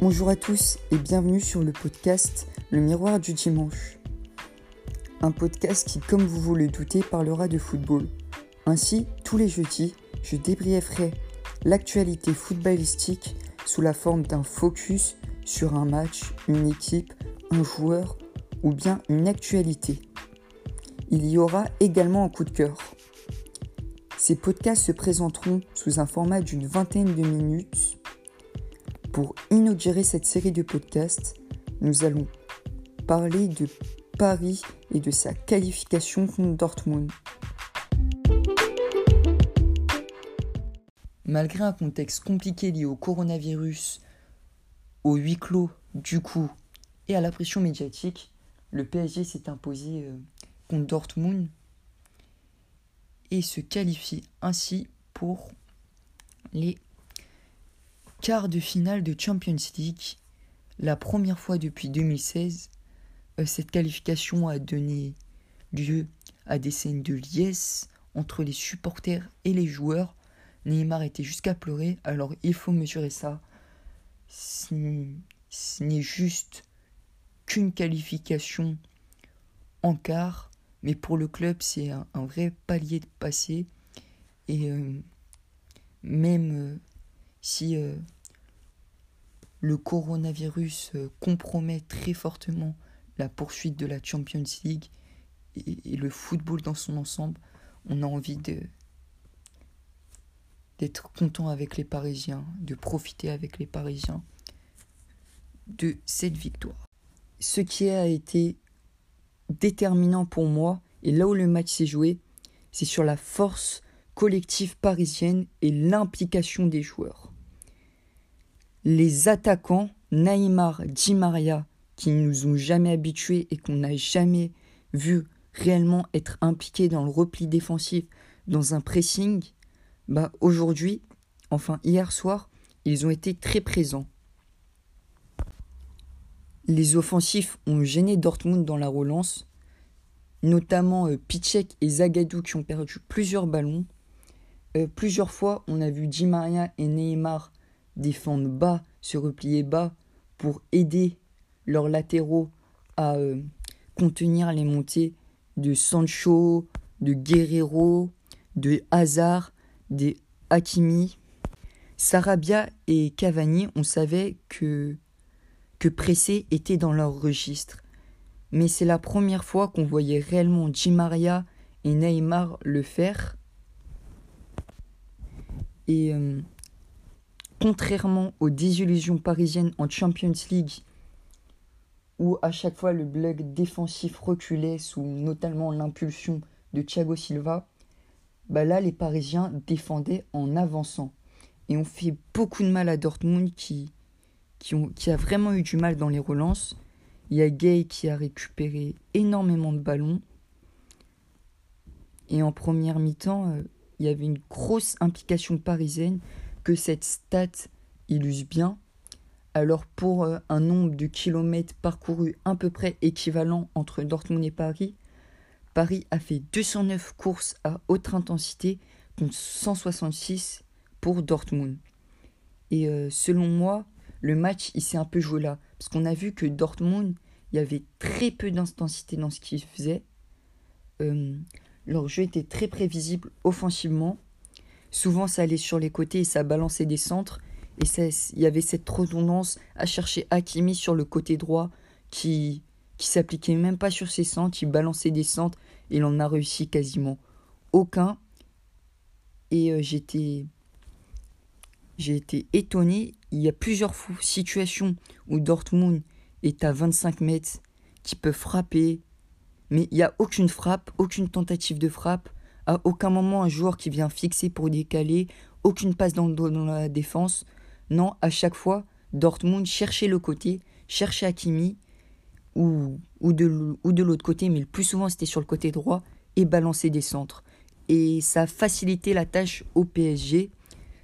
Bonjour à tous et bienvenue sur le podcast Le Miroir du Dimanche. Un podcast qui, comme vous vous le doutez, parlera de football. Ainsi, tous les jeudis, je débrièverai l'actualité footballistique sous la forme d'un focus sur un match, une équipe, un joueur ou bien une actualité. Il y aura également un coup de cœur. Ces podcasts se présenteront sous un format d'une vingtaine de minutes pour inaugurer cette série de podcasts, nous allons parler de Paris et de sa qualification contre Dortmund. Malgré un contexte compliqué lié au coronavirus, au huis clos du coup et à la pression médiatique, le PSG s'est imposé euh, contre Dortmund et se qualifie ainsi pour les quart de finale de Champions League. La première fois depuis 2016, euh, cette qualification a donné lieu à des scènes de liesse entre les supporters et les joueurs. Neymar était jusqu'à pleurer, alors il faut mesurer ça. Ce n'est juste qu'une qualification en quart, mais pour le club, c'est un, vrai palier de passé. Et euh, même euh, si euh, le coronavirus euh, compromet très fortement la poursuite de la Champions League et, le football dans son ensemble, on a envie d'être content avec les Parisiens, de profiter avec les Parisiens de cette victoire. Ce qui a été déterminant pour moi, et là où le match s'est joué, c'est sur la force collective parisienne et l'implication des joueurs. Les attaquants, Neymar, Di Maria, qui ne nous ont jamais habitués et qu'on n'a jamais vu réellement être impliqués dans le repli défensif, dans un pressing, bah aujourd'hui, enfin hier soir, ils ont été très présents. Les offensifs ont gêné Dortmund dans la relance, notamment euh, et Zagadou qui ont perdu plusieurs ballons, euh, plusieurs fois, on a vu Di Maria et Neymar défendre bas, se replier bas pour aider leurs latéraux à euh, contenir les montées de Sancho, de Guerrero, de Hazard, de Hakimi. Sarabia et Cavani, on savait que, que Pressé était dans leur registre. Mais c'est la première fois qu'on voyait réellement Di Maria et Neymar le faire et euh, contrairement aux désillusions parisiennes en Champions League, où à chaque fois le bloc défensif reculait sous notamment l'impulsion de Thiago Silva, bah là les Parisiens défendaient en avançant. Et on fait beaucoup de mal à Dortmund qui, qui, a vraiment eu du mal dans les relances. Il y a Gay qui a récupéré énormément de ballons. Et en première mi-temps, euh, il y avait une grosse implication parisienne que cette stat illustre bien. Alors pour euh, un nombre de kilomètres parcourus à peu près équivalent entre Dortmund et Paris, Paris a fait 209 courses à haute intensité contre 166 pour Dortmund. Et euh, selon moi, le match il s'est un peu joué là. Parce qu'on a vu que Dortmund, il y avait très peu d'intensité dans ce qu'il faisait. Euh, leur jeu était très prévisible offensivement. Souvent, ça allait sur les côtés et ça balançait des centres. Et il y avait cette redondance à chercher Hakimi sur le côté droit qui, qui s'appliquait même pas sur ses centres. Il balançait des centres et il en a réussi quasiment aucun. Et euh, j'étais j'ai été étonné. Il y a plusieurs situations où Dortmund est à 25 mètres, qui peut frapper, mais il n'y a aucune frappe, aucune tentative de frappe, à aucun moment un joueur qui vient fixer pour décaler, aucune passe dans, la défense. Non, à chaque fois, Dortmund cherchait le côté, cherchait Hakimi, ou, ou de, ou de l'autre côté, mais le plus souvent c'était sur le côté droit, et balançait des centres. Et ça a facilité la tâche au PSG.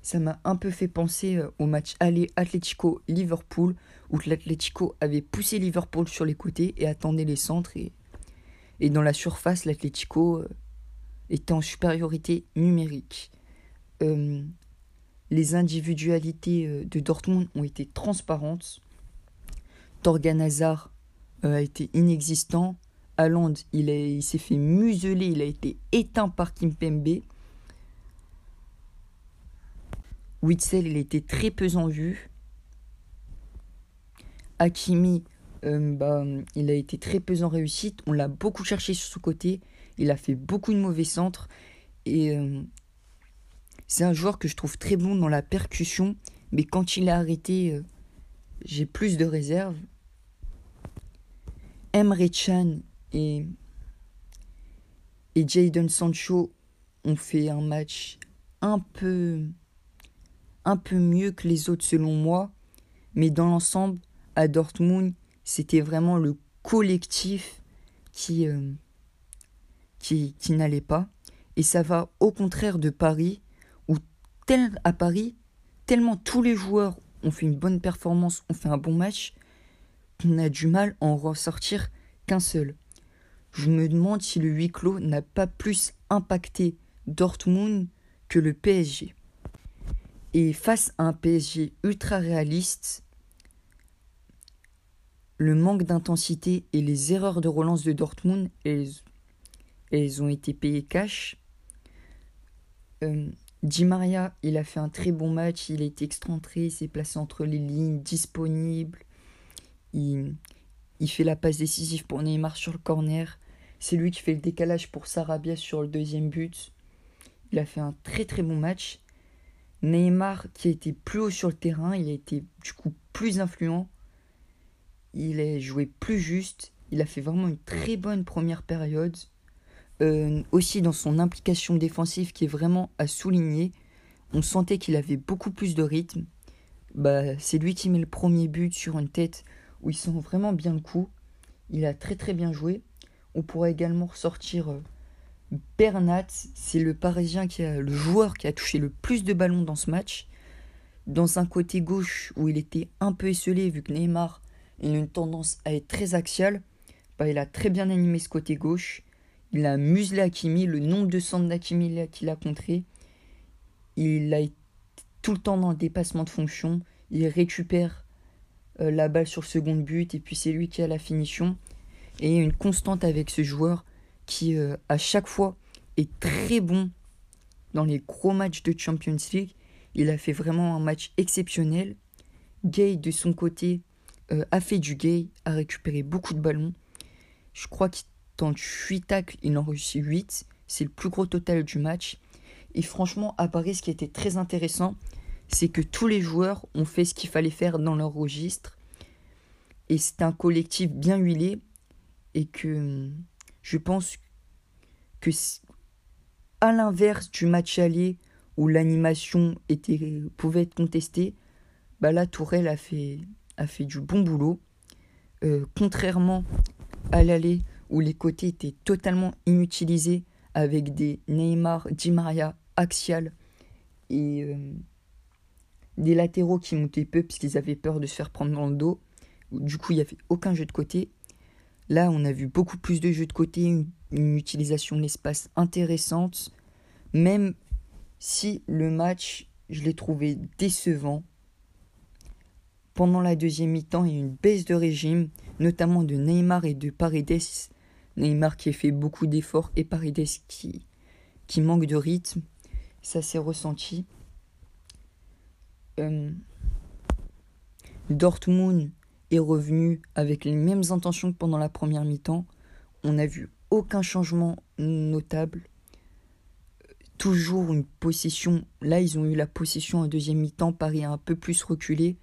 Ça m'a un peu fait penser euh, au match aller Atlético-Liverpool, où l'Atlético avait poussé Liverpool sur les côtés et attendait les centres. Et et dans la surface, l'Atlético était en supériorité numérique. Euh, les individualités euh, de Dortmund ont été transparentes. Torgan Hazard euh, a été inexistant. Haaland, il, il s'est fait museler, il a été éteint par Kimpembe. Witzel, il a été très peu en vue. Hakimi, bah, il a été très peu en réussite. On l'a beaucoup cherché sur ce côté. Il a fait beaucoup de mauvais centres. Et euh, c'est un joueur que je trouve très bon dans la percussion. Mais quand il a arrêté, euh, j'ai plus de réserve. Emre Chan et, et Sancho ont fait un match un peu, un peu mieux que les autres selon moi. Mais dans l'ensemble, à Dortmund, c'était vraiment le collectif qui, euh, qui, n'allait pas. Et ça va au contraire de Paris, où tel, à Paris, tellement tous les joueurs ont fait une bonne performance, ont fait un bon match, qu'on a du mal à en ressortir qu'un seul. Je me demande si le huis clos n'a pas plus impacté Dortmund que le PSG. Et face à un PSG ultra réaliste, le manque d'intensité et les erreurs de relance de Dortmund, ont été payées cash. Euh, Di Maria, il a fait un très bon match, il a été excentré, il s'est placé entre les lignes, disponible. Il, il fait la passe décisive pour Neymar sur le corner. C'est lui qui fait le décalage pour Sarabia sur le deuxième but. Il a fait un très très bon match. Neymar qui a été plus haut sur le terrain, il a été du coup plus influent il est joué plus juste, il a fait vraiment une très bonne première période. Euh, aussi dans son implication défensive qui est vraiment à souligner, on sentait qu'il avait beaucoup plus de rythme. Bah, c'est lui qui met le premier but sur une tête où il sent vraiment bien le coup. Il a très très bien joué. On pourrait également ressortir euh, Bernat, c'est le Parisien qui a le joueur qui a touché le plus de ballons dans ce match. Dans un côté gauche où il était un peu esselé vu que Neymar a une tendance à être très axial. Bah, il a très bien animé ce côté gauche. Il a muselé Hakimi, le nombre de centres d'Hakimi qu'il a contré. Il a tout le temps dans le dépassement de fonction. Il récupère euh, la balle sur le second but et puis c'est lui qui a la finition. Et une constante avec ce joueur qui, euh, à chaque fois, est très bon dans les gros matchs de Champions League. Il a fait vraiment un match exceptionnel. Gay, de son côté, euh, a fait du gay, a récupéré beaucoup de ballons. Je crois qu'il tente 8 tacles, il en réussit 8. C'est le plus gros total du match. Et franchement, à Paris, ce qui était très intéressant, c'est que tous les joueurs ont fait ce qu'il fallait faire dans leur registre. Et c'est un collectif bien huilé. Et que je pense que, à l'inverse du match aller où l'animation pouvait être contestée, bah là, Tourelle a fait a fait du bon boulot. Euh, contrairement à l'aller où les côtés étaient totalement inutilisés avec des Neymar, Di Maria, Axial et euh, des latéraux qui montaient peu puisqu'ils avaient peur de se faire prendre dans le dos. Du coup, il n'y avait aucun jeu de côté. Là, on a vu beaucoup plus de jeux de côté, une, une utilisation de l'espace intéressante, même si le match, je l'ai trouvé décevant. Pendant la deuxième mi-temps, il y a une baisse de régime, notamment de Neymar et de Paredes. Neymar qui a fait beaucoup d'efforts et Paredes qui, qui manque de rythme. Ça s'est ressenti. Euh, Dortmund est revenu avec les mêmes intentions que pendant la première mi-temps. On n'a vu aucun changement notable. Toujours une possession. Là, ils ont eu la possession en deuxième mi-temps. Paris a un peu plus reculé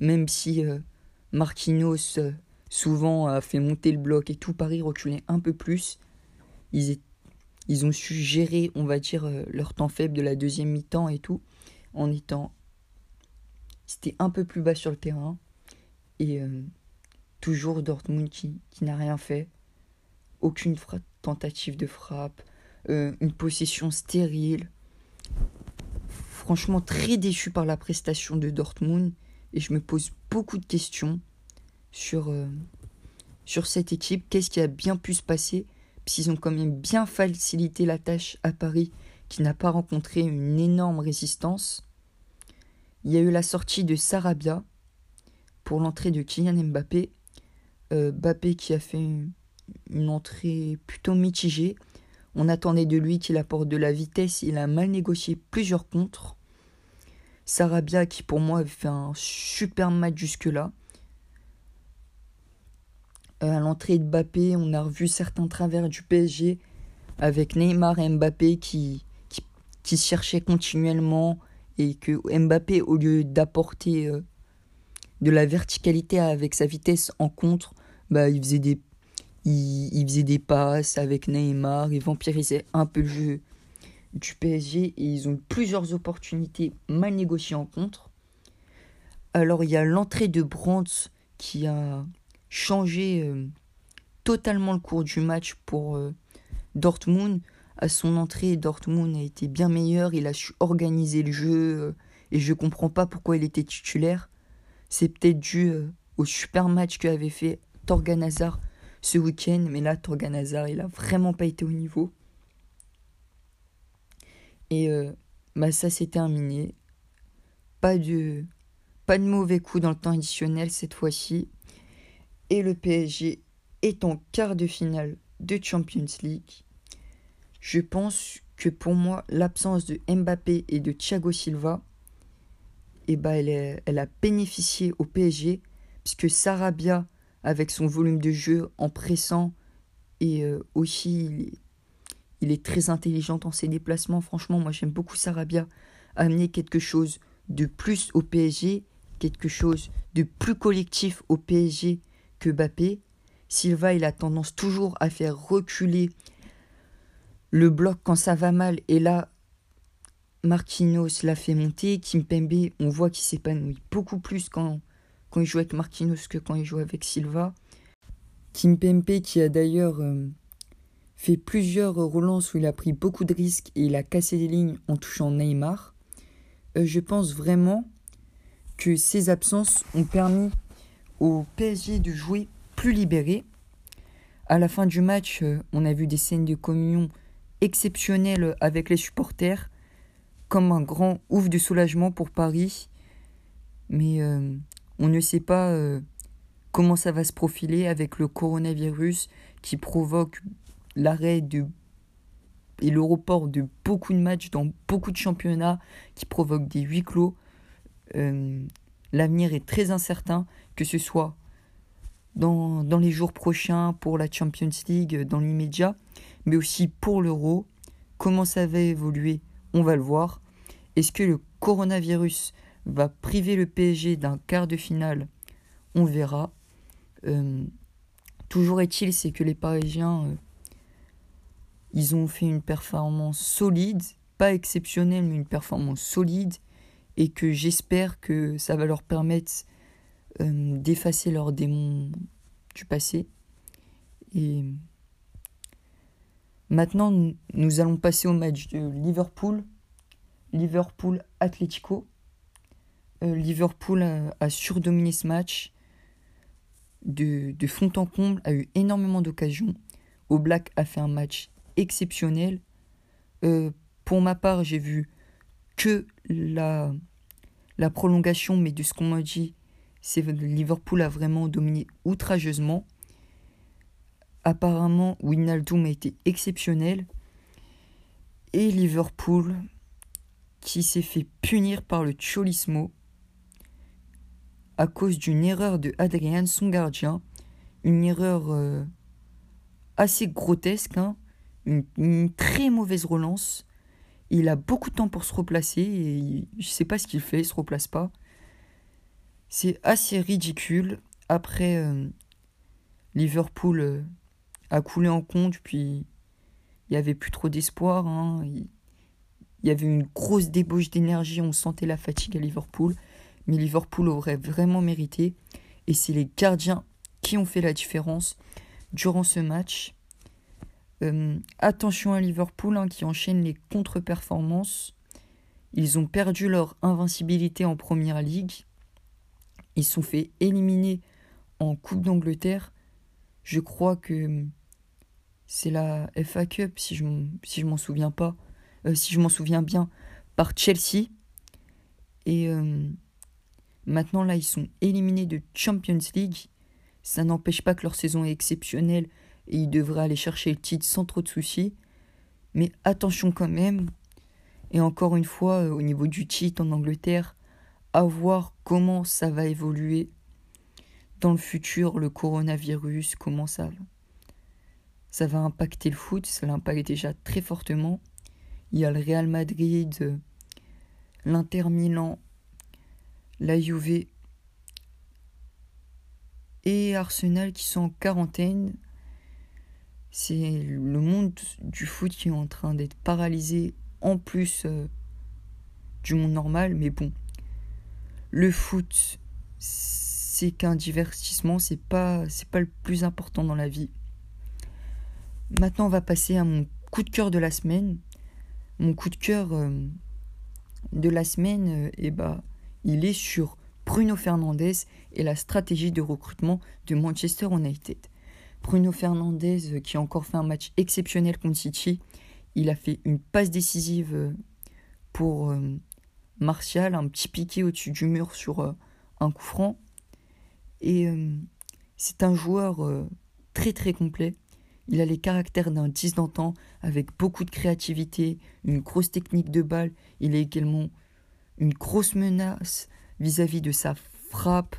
même si euh, Marquinhos euh, souvent a fait monter le bloc et tout Paris reculait un peu plus, ils, ont su gérer, on va dire, euh, leur temps faible de la deuxième mi-temps et tout, en étant... C'était un peu plus bas sur le terrain. Et toujours Dortmund qui n'a rien fait. Aucune tentative de frappe. une possession stérile. Franchement, très déçu par la prestation de Dortmund et je me pose beaucoup de questions sur, euh, sur cette équipe. Qu'est-ce qui a bien pu se passer? Puisqu'ils ont quand même bien facilité la tâche à Paris, qui n'a pas rencontré une énorme résistance. il y a eu la sortie de Sarabia pour l'entrée de Kylian Mbappé. Euh, Mbappé qui a fait une, entrée plutôt mitigée. On attendait de lui qu'il apporte de la vitesse. Il a mal négocié plusieurs contres. Sarabia qui pour moi avait fait un super match jusque-là. Euh, à l'entrée de Mbappé, on a revu certains travers du PSG avec Neymar et Mbappé qui, qui, cherchaient continuellement et que Mbappé, au lieu d'apporter euh, de la verticalité avec sa vitesse en contre, bah, il, faisait des, il, faisait des passes avec Neymar, il vampirisait un peu le jeu du PSG et ils ont eu plusieurs opportunités mal négociées en contre. Alors il y a l'entrée de Brandt qui a changé euh, totalement le cours du match pour euh, Dortmund. À son entrée, Dortmund a été bien meilleur, il a su organiser le jeu euh, et je comprends pas pourquoi il était titulaire. C'est peut-être dû au super match qu'avait fait Torgan Hazard ce week-end, mais là Torgan Hazard il a vraiment pas été au niveau. Et bah ça s'est terminé. Pas de, pas de mauvais coup dans le temps additionnel cette fois-ci et le PSG est en quart de finale de Champions League. Je pense que pour moi, l'absence de Mbappé et de Thiago Silva, eh ben, elle, a bénéficié au PSG, puisque Sarabia, avec son volume de jeu en pressant, et euh, aussi il est, très intelligent dans ses déplacements. Franchement, moi j'aime beaucoup Sarabia amener quelque chose de plus au PSG, quelque chose de plus collectif au PSG que Bappé. Silva, il a tendance toujours à faire reculer le bloc quand ça va mal. Et là, Marquinhos l'a fait monter. Kimpembe, on voit qu'il s'épanouit beaucoup plus quand, quand il joue avec Marquinhos que quand il joue avec Silva. Kimpembe qui a d'ailleurs euh, fait plusieurs relances où il a pris beaucoup de risques et il a cassé des lignes en touchant Neymar. Euh, je pense vraiment que ces absences ont permis au PSG de jouer plus libéré. À la fin du match, euh, on a vu des scènes de communion exceptionnelles avec les supporters, comme un grand ouf de soulagement pour Paris. Mais euh, on ne sait pas euh, comment ça va se profiler avec le coronavirus qui provoque l'arrêt et le report de beaucoup de matchs dans beaucoup de championnats, qui provoque des huis clos. L'avenir est très incertain que ce soit dans, les jours prochains pour la Champions League dans l'immédiat, mais aussi pour l'euro. Comment ça va évoluer On va le voir. Est-ce que le coronavirus va priver le PSG d'un quart de finale On verra. Euh, toujours est-il, c'est que les Parisiens, euh, ils ont fait une performance solide, pas exceptionnelle, mais une performance solide, et que j'espère que ça va leur permettre euh, d'effacer leurs démons du passé. Et maintenant, nous allons passer au match de Liverpool. Liverpool Atletico. Euh, Liverpool a, surdominé ce match de, de fond en comble, a eu énormément d'occasions. Au Black a fait un match exceptionnel. Euh, pour ma part, j'ai vu que la, la prolongation, mais de ce qu'on m'a dit, c'est Liverpool a vraiment dominé outrageusement. Apparemment, Wijnaldum a été exceptionnel. Et Liverpool qui s'est fait punir par le Cholismo à cause d'une erreur de Adrian, son gardien. Une erreur euh, assez grotesque, hein. une, très mauvaise relance. Il a beaucoup de temps pour se replacer et je ne sais pas ce qu'il fait, il se replace pas. C'est assez ridicule. Après, euh, Liverpool euh, a coulé en compte, puis il n'y avait plus trop d'espoir. Hein. Il, y avait une grosse débauche d'énergie, on sentait la fatigue à Liverpool. Mais Liverpool aurait vraiment mérité. Et c'est les gardiens qui ont fait la différence durant ce match. Euh, attention à Liverpool hein, qui enchaîne les contre-performances. Ils ont perdu leur invincibilité en Première Ligue. Ils sont fait éliminer en Coupe d'Angleterre. Je crois que c'est la FA Cup, si je, si je m'en souviens pas, euh, si je m'en souviens bien, par Chelsea. Et maintenant, là, ils sont éliminés de Champions League. Ça n'empêche pas que leur saison est exceptionnelle et ils devraient aller chercher le titre sans trop de soucis. Mais attention quand même. Et encore une fois, au niveau du titre en Angleterre, à voir comment ça va évoluer dans le futur, le coronavirus, comment ça, ça va impacter le foot, ça l'impacte déjà très fortement. Il y a le Real Madrid, l'Inter Milan, la Juve et Arsenal qui sont en quarantaine. C'est le monde du foot qui est en train d'être paralysé en plus euh, du monde normal. Mais bon, le foot, c'est qu'un divertissement, c'est pas, c'est pas le plus important dans la vie. Maintenant, on va passer à mon coup de cœur de la semaine. Mon coup de cœur euh, de la semaine, euh, eh ben, il est sur Bruno Fernandez et la stratégie de recrutement de Manchester United. Bruno Fernandez, euh, qui a encore fait un match exceptionnel contre City, il a fait une passe décisive pour Martial, un petit piqué au-dessus du mur sur un coup franc. Et c'est un joueur très très complet. Il a les caractères d'un 10 d'antan, avec beaucoup de créativité, une grosse technique de balle. Il est également une grosse menace vis-à-vis de sa frappe.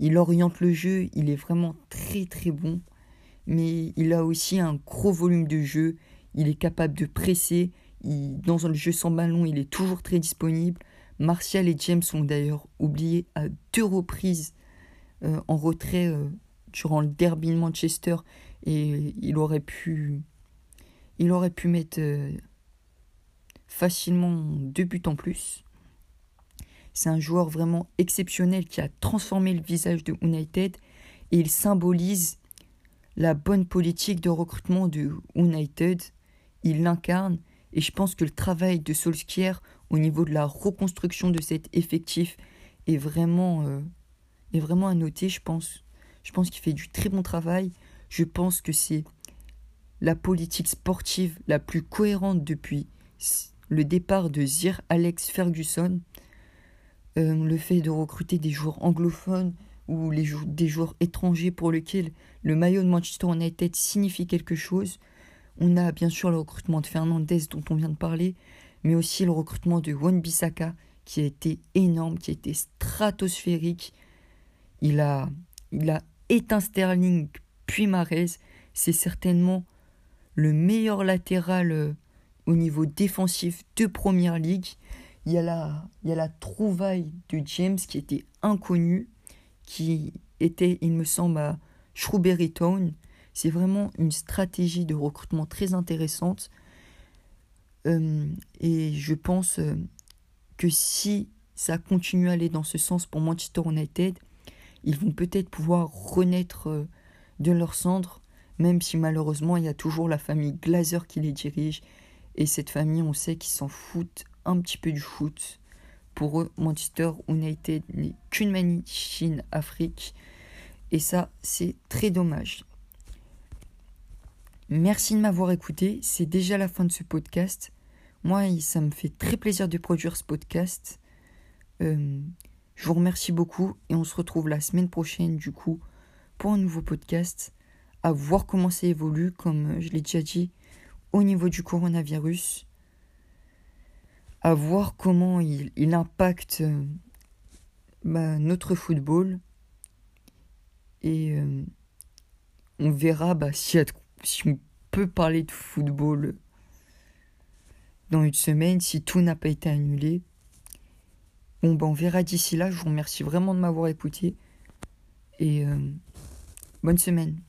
Il oriente le jeu, il est vraiment très très bon. Mais il a aussi un gros volume de jeu. Il est capable de presser. dans le jeu sans ballon, il est toujours très disponible. Martial et James sont d'ailleurs oubliés à deux reprises euh, en retrait euh, durant le derby de Manchester et il aurait pu il aurait pu mettre euh, facilement deux buts en plus. C'est un joueur vraiment exceptionnel qui a transformé le visage de United et il symbolise la bonne politique de recrutement de United. Il l'incarne et je pense que le travail de Solskjaer au niveau de la reconstruction de cet effectif est vraiment, euh, est vraiment à noter, je pense. Je pense qu'il fait du très bon travail. Je pense que c'est la politique sportive la plus cohérente depuis le départ de Sir Alex Ferguson. Euh, le fait de recruter des joueurs anglophones ou des joueurs étrangers pour lesquels le maillot de Manchester United signifie quelque chose. On a bien sûr le recrutement de Fernandez dont on vient de parler, mais aussi le recrutement de Wan Bissaka qui a été énorme, qui a été stratosphérique. Il a, il a éteint Sterling puis Marez. C'est certainement le meilleur latéral euh, au niveau défensif de Première Ligue. Il y, a la, il y a la trouvaille de James qui était inconnu, qui était, il me semble, à Shrewsbury Town. C'est vraiment une stratégie de recrutement très intéressante. Euh, et je pense euh, que si ça continue à aller dans ce sens pour Manchester United, ils vont peut-être pouvoir renaître euh, de leur cendre, même si malheureusement il y a toujours la famille Glazer qui les dirige. Et cette famille, on sait qu'ils s'en foutent un petit peu du foot. Pour eux, Manchester United n'est qu'une machine Afrique. Et ça, c'est très dommage. Merci de m'avoir écouté. C'est déjà la fin de ce podcast. Moi, ça me fait très plaisir de produire ce podcast. Euh, je vous remercie beaucoup et on se retrouve la semaine prochaine du coup pour un nouveau podcast. À voir comment ça évolue, comme je l'ai déjà dit, au niveau du coronavirus. À voir comment il, impacte euh, bah, notre football. Et euh, on verra bah, si, si on peut parler de football dans une semaine, si tout n'a pas été annulé. Bon, ben on verra d'ici là. Je vous remercie vraiment de m'avoir écouté. Et euh, bonne semaine.